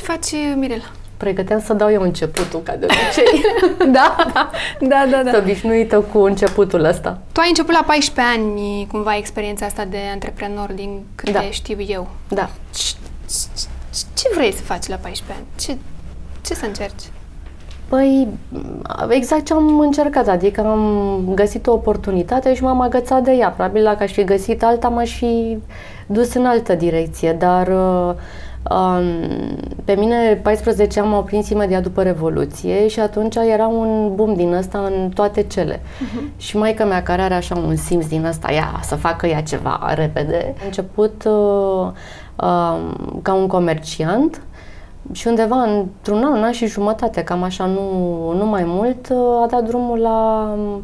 Ce faci, Mirela? Pregăteam să dau eu începutul, ca de obicei. da, da, da, da. Sunt obișnuită cu începutul ăsta. Tu ai început la 14 ani, cumva, experiența asta de antreprenor, din câte Da. știu eu. Da. Ce, ce vrei să faci la 14 ani? Ce, ce să încerci? Păi, exact ce am încercat, adică am găsit o oportunitate și m-am agățat de ea. Probabil dacă aș fi găsit alta, m-aș fi dus în altă direcție, dar uh, um, pe mine 14 ani m-au prins imediat după Revoluție și atunci era un boom din ăsta în toate cele. Uh-huh. Și maica mea, care are așa un simț din ăsta, ea, să facă ea ceva repede, a început uh, uh, ca un comerciant și undeva într-un an, un an și jumătate, cam așa, nu, nu mai mult, a dat drumul la um,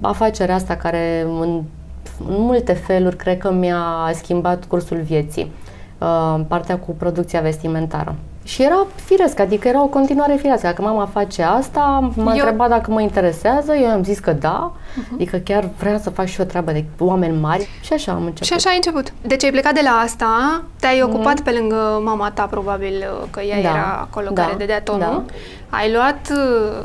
afacerea asta care în, în multe feluri cred că mi-a schimbat cursul vieții. Uh, partea cu producția vestimentară. Și era firesc, adică era o continuare firească. Dacă mama face asta, m-a Eu- întrebat dacă mă interesează, eu am zis că da, adică chiar vreau să fac și o treabă de oameni mari și așa am început. Și așa ai început. Deci ai plecat de la asta, te-ai ocupat pe lângă mama ta, probabil, că ea Mhm. Da, era acolo da, care dădea tonul. da. Ai luat uh,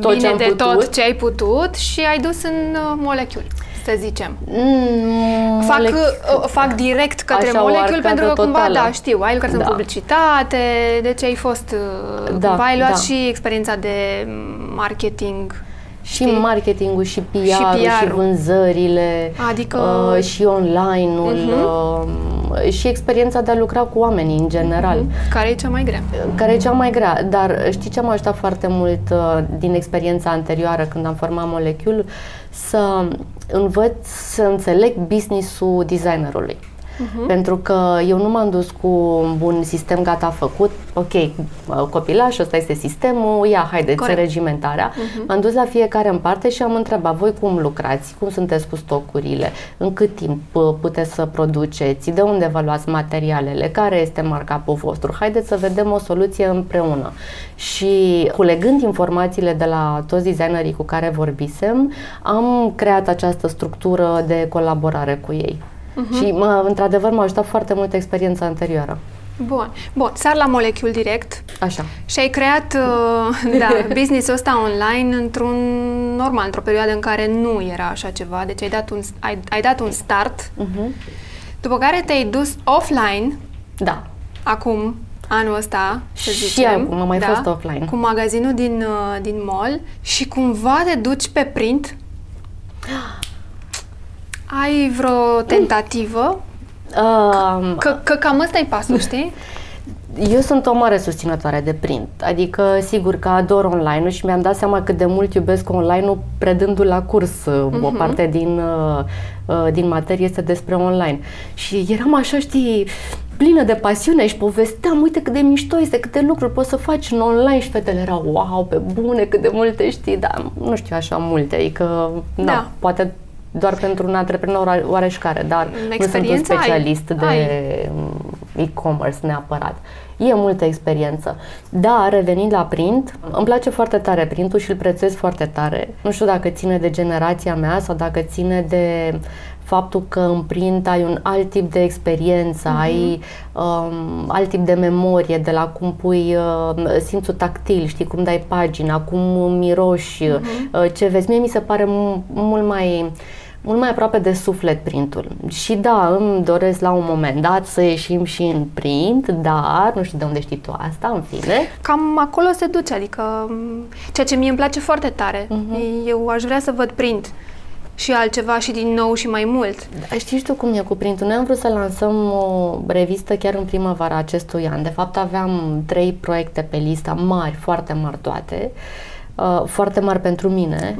Tot bine ce am de putut. tot ce ai putut și ai dus în uh, molecule, să zicem. Mm, Fac, molec- uh, fac direct către Așa, o molecule arcadă pentru că cumva, totală. da, știu, ai lucrat în Da. publicitate, deci ai fost, uh, Da, cumva ai luat da. și experiența de marketing. Și știi? marketingul, și PR-ul, și, PR-ul. vânzările, Adică- uh, și online-ul, uh, și experiența de a lucra cu oamenii în general. Care e cea mai grea? care e cea mai grea, dar știi ce m-a ajutat foarte mult uh, din experiența anterioară când am format Molecule? Să învăț să înțeleg business-ul designerului. Pentru că eu nu m-am dus cu un sistem gata făcut, ok, uh, copilaș, ăsta este sistemul, ia, haideți, Corect. regimentarea. M-am dus la fiecare în parte și am întrebat, voi cum lucrați, cum sunteți cu stocurile, în cât timp uh, puteți să produceți, de unde vă luați materialele, care este markup-ul vostru, haideți să vedem o soluție împreună. Și culegând informațiile de la toți designerii cu care vorbisem, am creat această structură de colaborare cu ei. Și, mă, într-adevăr, m-a ajutat foarte mult experiența anterioară. Bun. Bun, sar la molecule direct Așa. și ai creat uh, da, business-ul ăsta online într-un normal, într-o perioadă în care nu era așa ceva, deci ai dat un, ai, ai dat un start, Uh-huh. după care te-ai dus offline, Da. acum, anul ăsta, să Și zicem. acum am mai fost offline. Cu magazinul din, uh, din mall și cumva te duci pe print. Ai vreo tentativă? Uh, Că, că cam ăsta e pasul, știi? Eu sunt o mare susținătoare de print, adică sigur că ador online-ul și mi-am dat seama cât de mult iubesc online-ul predându-l la curs. Uh-huh. O parte din, uh, uh, din materie este despre online. Și eram așa, știi, plină de pasiune și povesteam, uite cât de mișto este, câte lucruri poți să faci în online și fetele erau, wow, pe bune, cât de multe știi, dar nu știu așa multe, adică, da, Da. poate doar pentru un antreprenor oareșcare, dar nu sunt un Experiență ai. specialist de Ai. e-commerce neapărat. E multă experiență. Dar, revenind la print, îmi place foarte tare printul și îl prețuiesc foarte tare. Nu știu dacă ține de generația mea sau dacă ține de faptul că în print ai un alt tip de experiență, Mhm. ai um, alt tip de memorie, de la cum pui uh, simțul tactil, știi, cum dai pagina, cum miroși, Mhm. uh, ce vezi. Mie mi se pare mu- mult mai mult mai aproape de suflet printul. Și da, îmi doresc la un moment dat să ieșim și în print, dar nu știu de unde știi tu asta, în fine. Cam acolo se duce, adică m, ceea ce mie îmi place foarte tare. Mhm. Eu aș vrea să văd print și altceva și din nou și mai mult. Dar Știi și tu cum e cu printul? Noi am vrut să lansăm o revistă chiar în primăvara acestui an. De fapt aveam trei proiecte pe lista mari, foarte mari toate. Uh, foarte mari pentru mine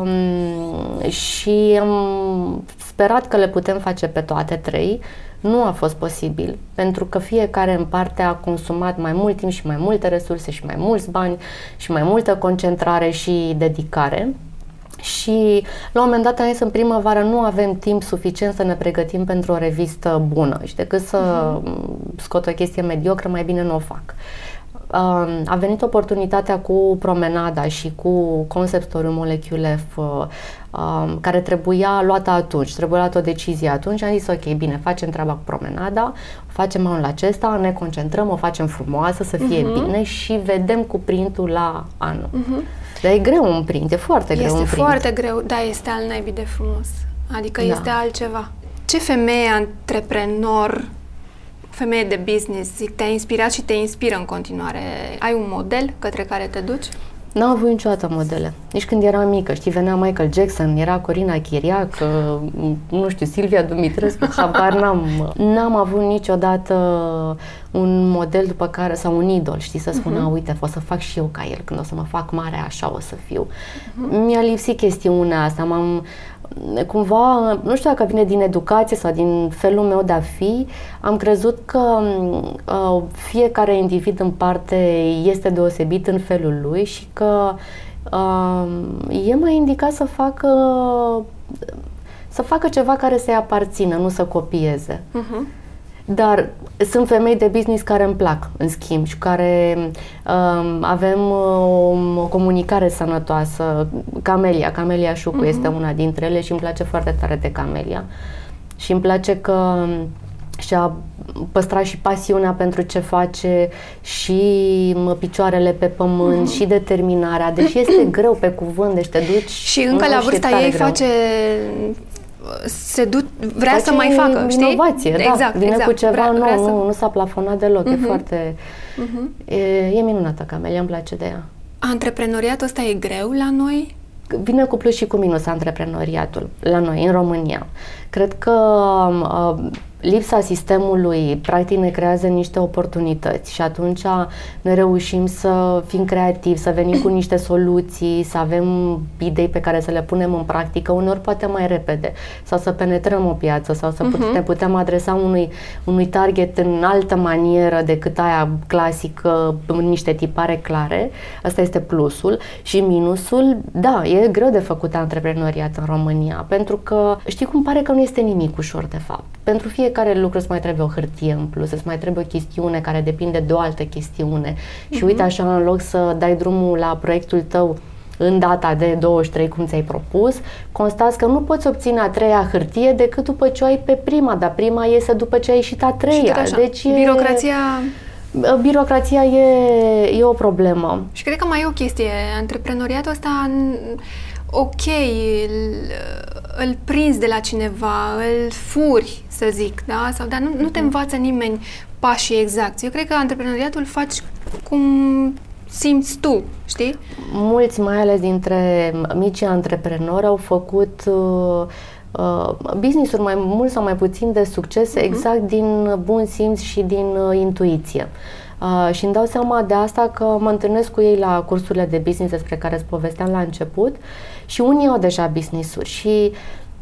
um, și am sperat că le putem face pe toate trei. Nu a fost posibil, pentru că fiecare în parte a consumat mai mult timp și mai multe resurse și mai mulți bani și mai multă concentrare și dedicare. Și la un moment dat am zis în primăvară nu avem timp suficient să ne pregătim pentru o revistă bună și decât să scot o chestie mediocră, mai bine nu o fac. A venit oportunitatea cu promenada și cu concept story Molecule F, um, care trebuia luată atunci, trebuia luată o decizie atunci. Am zis, ok, bine, facem treaba cu promenada, facem anul acesta, ne concentrăm, o facem frumoasă, să fie uh-huh. bine și vedem cu printul la anul. Uh-huh. Dar e greu un print, e foarte greu este un print. foarte greu, da, este al naibii de frumos. Adică da. este altceva. Ce femeie antreprenor femeie de business, te-a inspirat și te inspiră în continuare. Ai un model către care te duci? N-am avut niciodată modele. Nici când eram mică, știi, venea Michael Jackson, era Corina Chiriac, nu știu, Silvia Dumitrescu, habar n-am. N-am avut niciodată un model după care, sau un idol, știi, să spună, uh-huh. uite, o să fac și eu ca el, când o să mă fac mare, așa o să fiu. Uh-huh. Mi-a lipsit chestiunea asta, m-am, cumva, nu știu dacă vine din educație sau din felul meu de a fi, am crezut că uh, fiecare individ în parte este deosebit în felul lui și că uh, e mai indicat să facă să facă ceva care să-i aparțină, nu să copieze. Uh-huh. Dar sunt femei de business care îmi plac, în schimb, și care um, avem um, o comunicare sănătoasă. Camelia, Camelia Șucu uh-huh. este una dintre ele și îmi place foarte tare de Camelia. Și îmi place că și-a păstrat și pasiunea pentru ce face și picioarele pe pământ uh-huh. și determinarea, deși este greu pe cuvânt, deci te duci... Și încă la vârsta ei greu. face se du- vrea Face să mai facă, știi? inovație, da. Exact, Vine exact. cu ceva vrea, nou, vrea să... nu, nu s-a plafonat deloc, uh-huh. e mhm. foarte... Uh-huh. E, e minunată Camelia, îmi place de ea. Antreprenoriatul ăsta e greu la noi? Vine cu plus și cu minus antreprenoriatul la noi, în România. Cred că uh, lipsa sistemului practic ne creează niște oportunități și atunci ne reușim să fim creativi, să venim cu niște soluții, să avem idei pe care să le punem în practică, uneori poate mai repede, sau să penetrăm o piață sau să uh-huh. ne putem adresa unui, unui target în altă manieră decât aia clasică, în niște tipare clare. Asta este plusul. Și minusul, da, e greu de făcut antreprenoriat în România, pentru că știi cum pare că nu este nimic ușor de fapt. Pentru fie fiecare lucru îți mai trebuie o hârtie în plus, îți mai trebuie o chestiune care depinde de o altă chestiune. Uh-huh. Și mhm. uite așa, în loc să dai drumul la proiectul tău în data de 23, cum ți-ai propus, constați că nu poți obține a treia hârtie decât după ce o ai pe prima, dar prima iese după ce ai ieșit a treia. Deci e... Birocrația birocrația e, e o problemă. Și cred că mai e o chestie. Antreprenoriatul ăsta, ok, îl, îl prinzi de la cineva, îl furi, să zic, da? Sau, dar nu, nu te mhm. învață nimeni pașii exacti. Eu cred că antreprenoriatul faci cum simți tu, știi? Mulți, mai ales dintre micii antreprenori, au făcut uh, uh, business-uri mai mult sau mai puțin de succes uh-huh. exact din bun simț și din uh, intuiție. Uh, și îmi dau seama de asta că mă întâlnesc cu ei la cursurile de business despre care îți povesteam la început și unii au deja business-uri și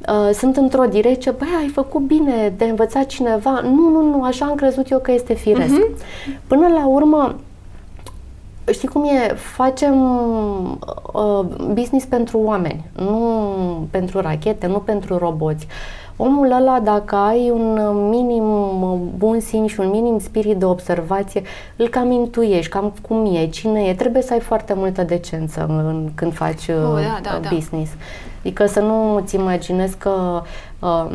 uh, sunt într-o direcție, băi, ai făcut bine de învățat cineva. Nu, nu, nu, așa am crezut eu că este firesc. Uh-huh. Până la urmă, știi cum e, facem uh, business pentru oameni, nu pentru rachete, nu pentru roboți. Omul ăla, dacă ai un minim bun simț și un minim spirit de observație, îl cam intuiești, cam cum e, cine e. Trebuie să ai foarte multă decență în, când faci oh, da, da, da. business. Da. Adică să nu ți imaginezi că uh,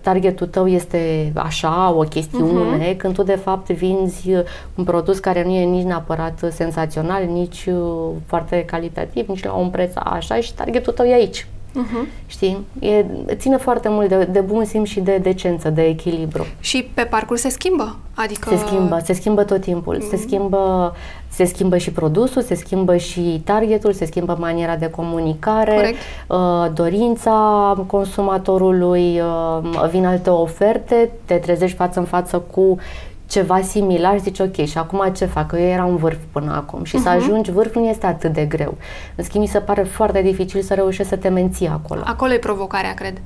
targetul tău este așa, o chestiune, uh-huh. când tu de fapt vinzi un produs care nu e nici neapărat sensațional, nici uh, foarte calitativ, nici la un preț așa și targetul tău e aici. Uh-huh. Știi? E, ține foarte mult de, de bun simț și de decență, de echilibru. Și pe parcurs se schimbă? Adică... Se schimbă, se schimbă tot timpul. Mm. Se, schimbă, se schimbă și produsul, se schimbă și targetul, se schimbă maniera de comunicare, uh, dorința consumatorului, uh, vin alte oferte, te trezești față în față cu ceva similar, zici ok, și acum ce fac? Eu eram vârf până acum și uh-huh. să mhm. ajungi vârf nu este atât de greu. În schimb, mi se pare foarte dificil să reușești să te menții acolo. Acolo e provocarea, cred.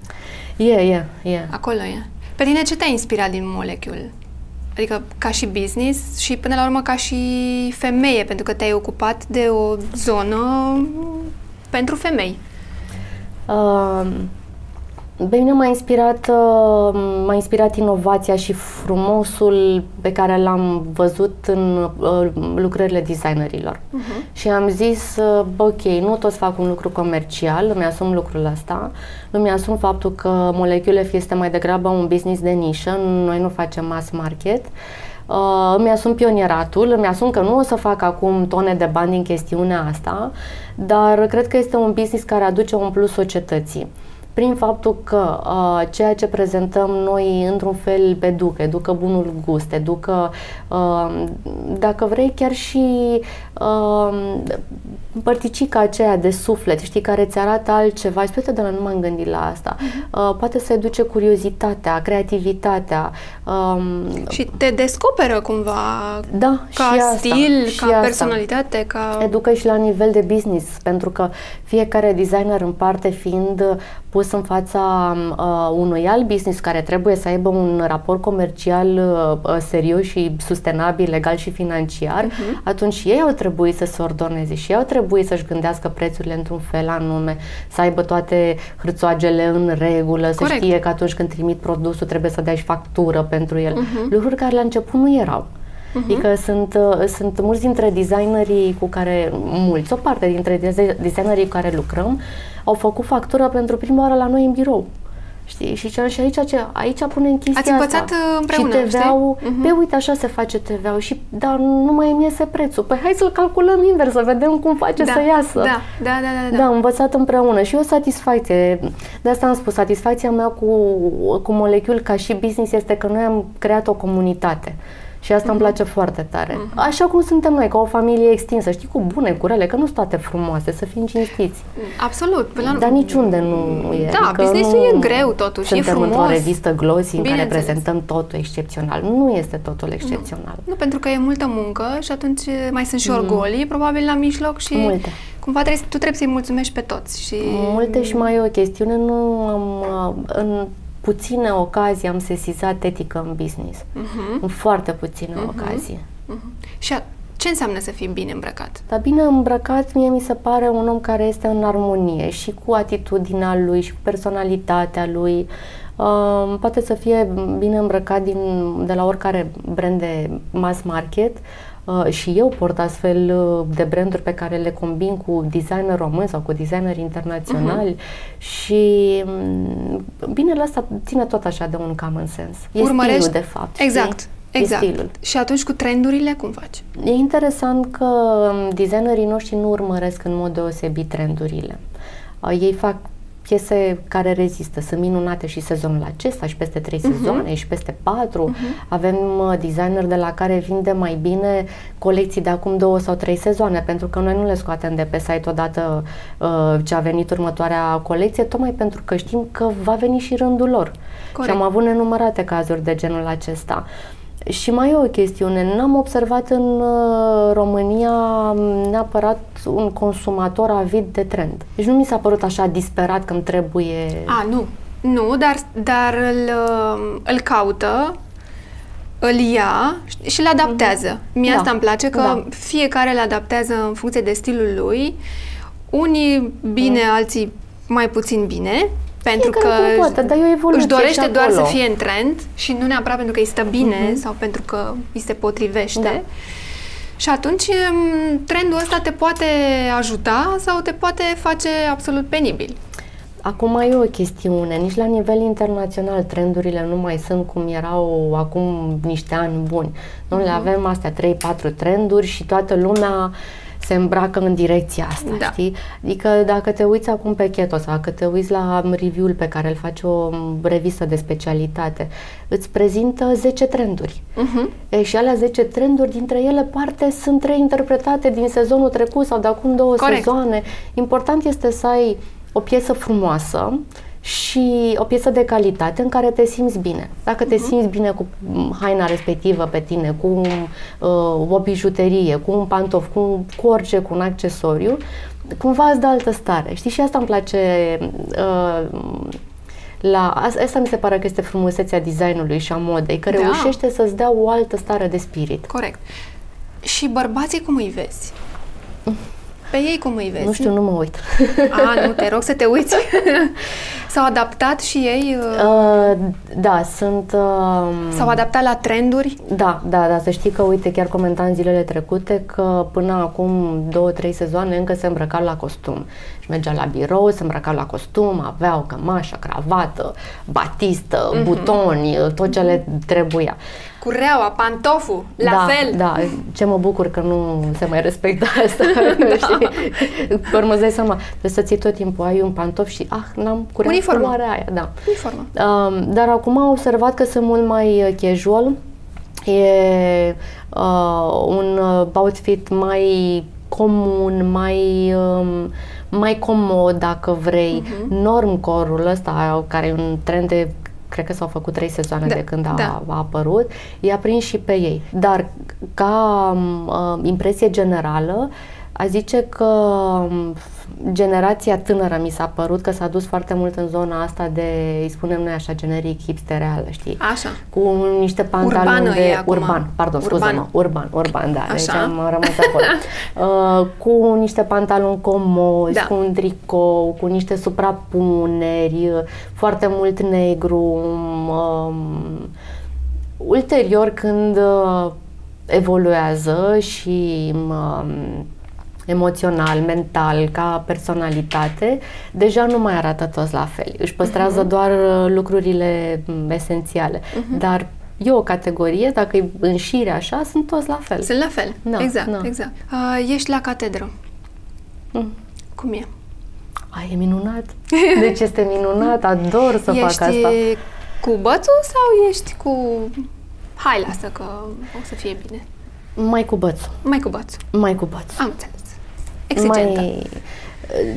E, e, e. Acolo e. Pe tine ce te-a inspirat din Molecule? Adică ca și business și până la urmă ca și femeie, pentru că te-ai ocupat de o zonă pentru femei. Uh, Pe mine m-a inspirat, uh, m-a inspirat inovația și frumosul pe care l-am văzut în uh, lucrările designerilor. Uh-huh. Și am zis, uh, ok, nu toți fac un lucru comercial, îmi asum lucrul ăsta, îmi asum faptul că Molecule este mai degrabă un business de nișă, noi nu facem mass market. Uh, îmi asum pionieratul, îmi asum că nu o să fac acum tone de bani din chestiunea asta, dar cred că este un business care aduce un plus societății prin faptul că uh, ceea ce prezentăm noi într-un fel educă, educă bunul gust, educă, uh, dacă vrei, chiar și uh, părticica aceea de suflet, știi, care ți arată altceva și spune, dar nu m-am gândit la asta. Uh-huh. Uh, poate să educe curiozitatea, creativitatea. Um, și te descoperă cumva da, ca și stil, asta, ca și personalitate, ca... Educă și la nivel de business, pentru că fiecare designer în parte fiind pus în fața uh, unui alt business care trebuie să aibă un raport comercial uh, serios și sustenabil, legal și financiar, uh-huh. atunci ei au trebuit să se ordoneze și ei au trebuit să-și gândească prețurile într-un fel anume, să aibă toate hârțoagele în regulă, Corect. să știe că atunci când trimit produsul trebuie să dea și factură pentru el. Uh-huh. Lucruri care la început nu erau. Uh-huh. Adică sunt, uh, sunt mulți dintre designerii cu care, mulți, o parte dintre designerii cu care lucrăm, au făcut factură pentru prima oară la noi în birou. Știi? Și ce și aici, ce, aici punem chestia Ați învățat asta. Uh, împreună, Și TVA-ul, știi? Uh-huh. pe uite, așa se face TVA-ul și, dar nu mai îmi iese prețul. Păi hai să-l calculăm invers, să vedem cum face da, să iasă. Da, da, da, da. Da, da învățat împreună și o satisfacție. De asta am spus, satisfacția mea cu, cu Molecule ca și business este că noi am creat o comunitate. Și asta mm-hmm. îmi place foarte tare. Mm-hmm. Așa cum suntem noi, ca o familie extinsă, știi, cu bune, cu rele, că nu sunt toate frumoase, să fim cinstiți. Absolut. Până Dar niciunde nu e. Da, adică business-ul e greu totuși, suntem e frumos. într-o revistă glossy în care prezentăm totul excepțional. Nu este totul excepțional. Nu. nu, pentru că e multă muncă și atunci mai sunt și orgolii, mm. probabil, la mijloc și... Multe. Cumva trebuie, tu trebuie să-i mulțumești pe toți. Și... Multe și mai e o chestiune, nu am... În puține ocazii am sesizat etică în business. Uh-huh. În foarte puține uh-huh. ocazii. Uh-huh. Și a, ce înseamnă să fii bine îmbrăcat? Dar bine îmbrăcat, mie mi se pare un om care este în armonie și cu atitudinea lui și cu personalitatea lui. Uh, poate să fie bine îmbrăcat din, de la oricare brand de mass market, Uh, și eu port astfel uh, de branduri pe care le combin cu designer român sau cu designer internaționali uh-huh. și um, bine, la asta ține tot așa de un common sense. E Urmărești... stilul, de fapt. Exact. Știi? Exact. Stilul. Și atunci cu trendurile cum faci? E interesant că um, designerii noștri nu urmăresc în mod deosebit trendurile. Uh, ei fac piese care rezistă, sunt minunate și sezonul acesta și peste trei uh-huh. sezoane și peste patru. Uh-huh. Avem uh, designer de la care vinde mai bine colecții de acum două sau trei sezoane, pentru că noi nu le scoatem de pe site odată uh, ce a venit următoarea colecție, tocmai pentru că știm că va veni și rândul lor. Corect. Și am avut nenumărate cazuri de genul acesta. Și mai e o chestiune, n-am observat în uh, România neapărat un consumator avid de trend. Deci nu mi s-a părut așa disperat că îmi trebuie... A, nu. Nu, dar, dar îl, uh, îl caută, îl ia și îl adaptează. Mm-hmm. Mie da. asta îmi place, că da. fiecare îl adaptează în funcție de stilul lui. Unii bine, mm. alții mai puțin bine. Pentru că poate, dar e își dorește doar să fie în trend și nu neapărat pentru că îi stă bine uh-huh. sau pentru că îi se potrivește. Da. Și atunci trendul ăsta te poate ajuta sau te poate face absolut penibil. Acum mai e o chestiune, nici la nivel internațional trendurile nu mai sunt cum erau acum niște ani buni. Noi uh-huh. le mhm. avem astea 3-4 trenduri și toată lumea se îmbracă în direcția asta, da. știi? Adică dacă te uiți acum pe Keto sau dacă te uiți la review-ul pe care îl face o revistă de specialitate, îți prezintă 10 trenduri. Uh-huh. E, și alea 10 trenduri, dintre ele parte sunt reinterpretate din sezonul trecut sau de acum două Corect. sezoane. Important este să ai o piesă frumoasă, și o piesă de calitate în care te simți bine. Dacă te uh-huh. simți bine cu haina respectivă pe tine, cu uh, o bijuterie, cu un pantof, cu, cu orice, cu un accesoriu, cumva îți dă altă stare. Știi? Și asta îmi place uh, la, asta mi se pare că este frumusețea designului și a modei, că da. reușește să-ți dea o altă stare de spirit. Corect. Și bărbații cum îi vezi? Pe ei cum îi vezi? Nu știu, nu mă uit. A, nu, te rog să te uiți. S-au adaptat și ei? Uh, da, sunt... Uh, S-au adaptat la trenduri? Da, da, da, să știi că, uite, chiar comentam zilele trecute că până acum două, trei sezoane încă se îmbrăca la costum. Și mergea la birou, se îmbrăca la costum, aveau cămașă, cravată, batistă, mm-hmm. butoni, tot ce le trebuia cureaua, pantoful, la da, fel. Da, ce mă bucur că nu se mai respectă asta, da. știi? Pe urmă, dai seama, trebuie să ții tot timpul, ai un pantof și, ah, n-am cureat Uniformă. culoarea aia. Da. Uniformă. Um, dar acum am observat că sunt mult mai uh, casual, e uh, un uh, outfit mai comun, mai... Um, mai comod, dacă vrei, uh-huh. normcorul ăsta, care e un trend de cred că s-au făcut trei sezoane da, de când a, da. a apărut, i-a prins și pe ei. Dar ca uh, impresie generală, a zice că um, generația tânără mi s-a părut că s-a dus foarte mult în zona asta de, îi spunem noi așa, generic hipstereală, știi? Așa. Cu niște pantaloni Urbană de... e acum. Urban, pardon, Urban. scuze-mă, urban, urban, da, Așa. deci am rămas acolo. uh, cu niște pantaloni comozi, Da. cu un tricou, cu niște suprapuneri, uh, foarte mult negru. Um, ulterior, când uh, evoluează și um, emoțional, mental, ca personalitate, deja nu mai arată toți la fel. Își păstrează uh-huh. doar uh, lucrurile m, esențiale. Uh-huh. Dar e o categorie, dacă e în șire așa, sunt toți la fel. Sunt la fel. Da, exact, da. exact. Uh, ești la catedră. Mm. Cum e? Ai, e minunat. Deci este minunat, ador să ești fac asta. cu bățul sau ești cu... Hai, lasă că o să fie bine. Mai cu bățul, Mai cu bățul. mai cu bățul. Am înțeles. Exigentă. Mai,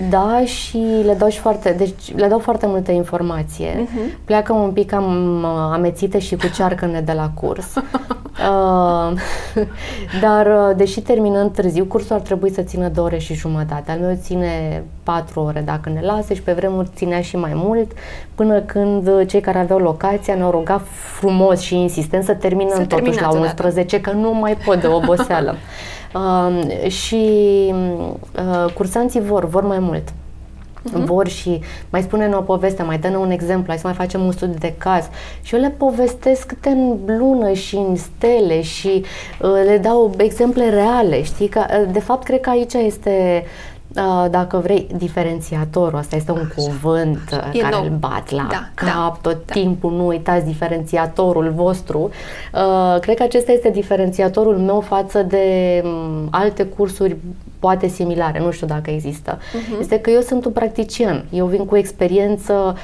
da, și le dau și foarte, deci le dau foarte multă informație. Mhm. Pleacă un pic am amețite și cu cearcăne de la curs. uh, dar, uh, deși terminând târziu, cursul ar trebui să țină două ore și jumătate. Al meu ține patru ore dacă ne lasă și pe vremuri ținea și mai mult, până când uh, cei care aveau locația ne-au rugat frumos și insistent să terminăm Să totuși la terminați odată. 11, că nu mai pot de oboseală. Uh, și uh, cursanții vor, vor mai mult. Uh-huh. Vor și mai spune-ne o poveste, mai dă-ne un exemplu, hai să mai facem un studiu de caz. Și eu le povestesc câte în lună și în stele și uh, le dau exemple reale, știi? Că, uh, de fapt, cred că aici este uh, dacă vrei, diferențiatorul, asta este un cuvânt uh, E care nou. îl bat la Da, cap da, tot da. timpul, nu uitați diferențiatorul vostru. Uh, cred că acesta este diferențiatorul meu față de um, alte cursuri poate similare, nu știu dacă există. Mhm. Este că eu sunt un practician, eu vin cu experiență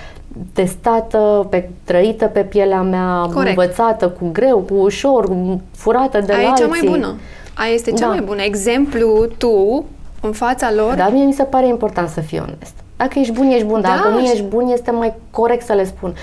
testată, pe, trăită pe pielea mea, Corect. învățată cu greu, cu ușor, furată de la Aia e alții. cea mai bună. Aia este cea Da. mai bună. Exemplu, tu, în fața lor, Dar mie mi se pare important să fii onest. Dacă ești bun, ești bun. Da, Dacă nu și- ești bun, este mai corect să le spun.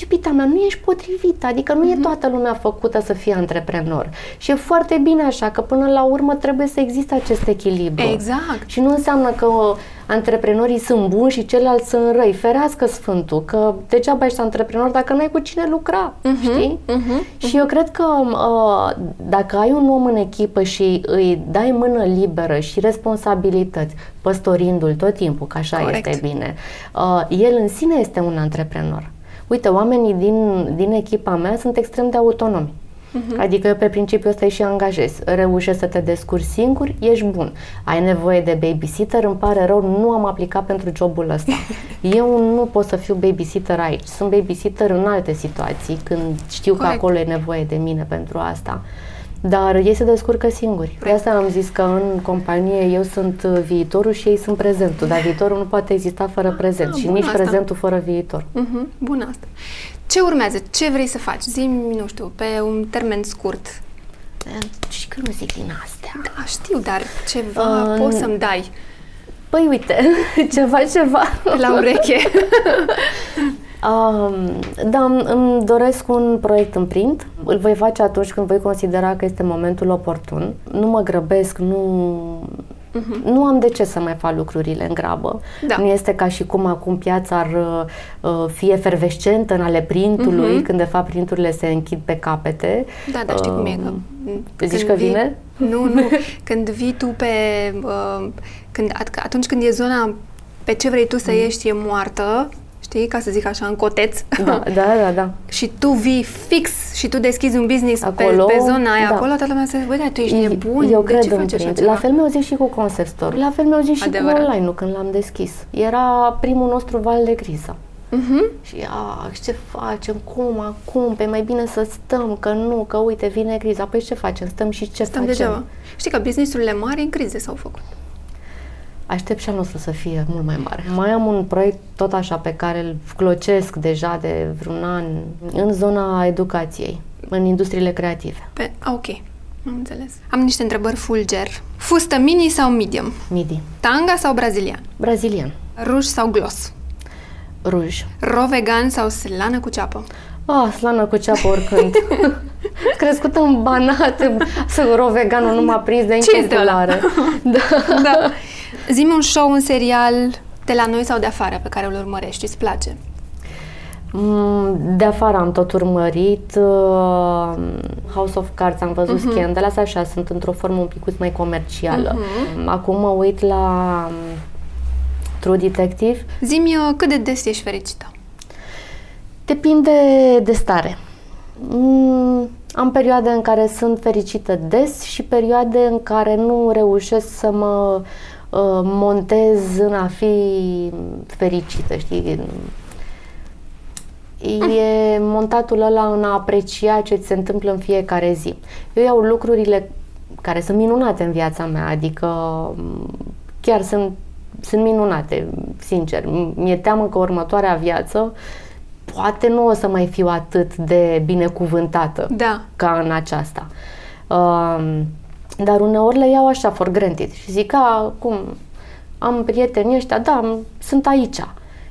Iubita mea, nu ești potrivit, adică nu Mhm. e toată lumea făcută să fie antreprenor. Și e foarte bine așa, că până la urmă trebuie să existe acest echilibru. Exact. Și nu înseamnă că uh, antreprenorii sunt buni și ceilalți sunt răi. Ferească Sfântul, că degeaba ești antreprenor dacă nu ai cu cine lucra, știi? mhm, Și eu cred că uh, dacă ai un om în echipă și îi dai mână liberă și responsabilități, păstorindu-l tot timpul, că așa Corect. este bine, uh, el în sine este un antreprenor. Uite, oamenii din, din echipa mea sunt extrem de autonomi. Mhm. Adică eu pe principiul ăsta îi și angajez. Reușești să te descurci singur, ești bun. Ai nevoie de babysitter, îmi pare rău, nu am aplicat pentru jobul ăsta. Eu nu pot să fiu babysitter aici. Sunt babysitter în alte situații, când știu Corect. că acolo e nevoie de mine pentru asta. Dar ei se descurcă singuri. De asta am zis că în companie eu sunt uh, viitorul și ei sunt prezentul. Dar viitorul nu poate exista fără prezent Ah, și bun nici asta. prezentul fără viitor. Mhm, Bună asta. Ce urmează? Ce vrei să faci? Zi nu știu, pe un termen scurt. Și că nu zic din astea. Da, știu, dar ceva Uh, poți să-mi dai Păi uite, ceva, ceva. la ureche. Um, da, îmi- îmi doresc un proiect în print. Îl voi face atunci când voi considera că este momentul oportun. Nu mă grăbesc, nu... Nu am de ce să mai fac lucrurile în grabă. Da. Nu este ca și cum acum piața ar uh, fi efervescentă în ale printului, când de fapt printurile se închid pe capete. Da, dar știi cum e că... Um, când zici că vine? Nu, nu. Când vii tu pe... Uh, când, at- atunci când e zona pe ce vrei tu să Mm. ieși e moartă, știi știi, ca să zic așa, în coteț. Da, da, da, da. și tu vii fix și tu deschizi un business Acolo, pe, pe zona aia, da. acolo toată lumea se zice, tu ești nebun, Eu de cred ce în faci așa print. ceva? La fel mi-au zis și cu Concept Store. La fel mi-au zis și Adevărat. cu online când l-am deschis. Era primul nostru val de criză. Mhm. Și a, ce facem, cum, acum, pe mai bine să stăm, că nu, că uite, vine criza. Păi ce facem? Stăm și ce Stăm facem? degeaba. Știi că businessurile mari în crize s-au făcut. Aștept și al nostru să fie mult mai mare. Mai am un proiect tot așa pe care îl clocesc deja de vreun an în zona educației, în industriile creative. Pe, a, ok, am înțeles. Am niște întrebări fulger. Fustă mini sau medium? MIDI. Tanga sau brazilian? Brazilian. Ruj sau gloss? Ruj. Ro vegan sau slană cu ceapă? Ah, slană cu ceapă oricând. Crescut în banat, să veganul nu m-a prins de Ce este ăla? incompulare. da. Da. Zi-mi un show, un serial de la noi sau de afară pe care îl urmărești, îți place? Mm, De afară am tot urmărit uh, House of Cards, am văzut uh-huh. Scandal, astea așa, sunt într-o formă un pic mai comercială. Uh-huh. Acum mă uit la um, True Detective. Zi-mi uh, cât de des ești fericită? Depinde de stare. Mm, am perioade în care sunt fericită des și perioade în care nu reușesc să mă uh, montez în a fi fericită, știi? E montatul ăla în a aprecia ce ți se întâmplă în fiecare zi. Eu iau lucrurile care sunt minunate în viața mea, adică m, chiar sunt, sunt minunate, sincer. M- Mi-e teamă că următoarea viață poate nu o să mai fiu atât de binecuvântată Da. ca în aceasta. Um, dar uneori le iau așa for granted și zic, a, cum, am prieteni ăștia, da, m- sunt aici.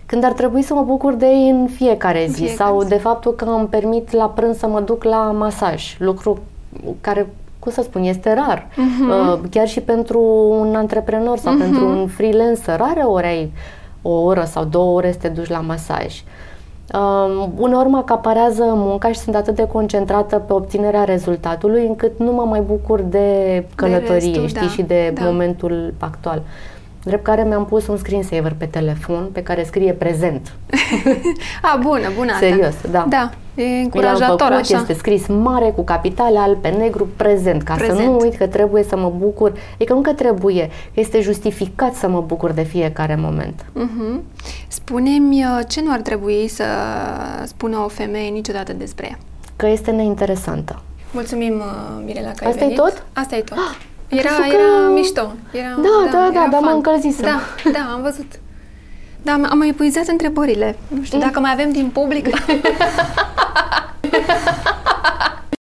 Când ar trebui să mă bucur de ei în fiecare zi fiecare sau zi. de faptul că îmi permit la prânz să mă duc la masaj, lucru care, cum să spun, este rar. Uh, chiar și pentru un antreprenor sau pentru un freelancer, rare ori ai o oră sau două ore să te duci la masaj. Um, uneori mă acaparează munca și sunt atât de concentrată pe obținerea rezultatului încât nu mă mai bucur de călătorie, restul, știi, da, și de da. momentul actual. Drept care mi-am pus un screensaver pe telefon pe care scrie prezent. A, bună, bună asta. Serios, da. Da, e Mi l-am încurajator făcut, așa. este scris mare cu capitale alb pe negru prezent, ca să Prezent. nu uit că trebuie să mă bucur. Adică nu că trebuie, că este justificat să mă bucur de fiecare moment. Mhm. Spune-mi uh, ce nu ar trebui să spună o femeie niciodată despre ea. Că este neinteresantă. Mulțumim, uh, Mirela, că Asta ai e venit. tot? Asta e tot. Ah, Era, crezut că- era mișto. Era, Da, da, da, era dar mă fun. încălzisem. Da, da, am văzut. Da, am, am epuizat întrebările. Nu știu, dacă mai avem din public.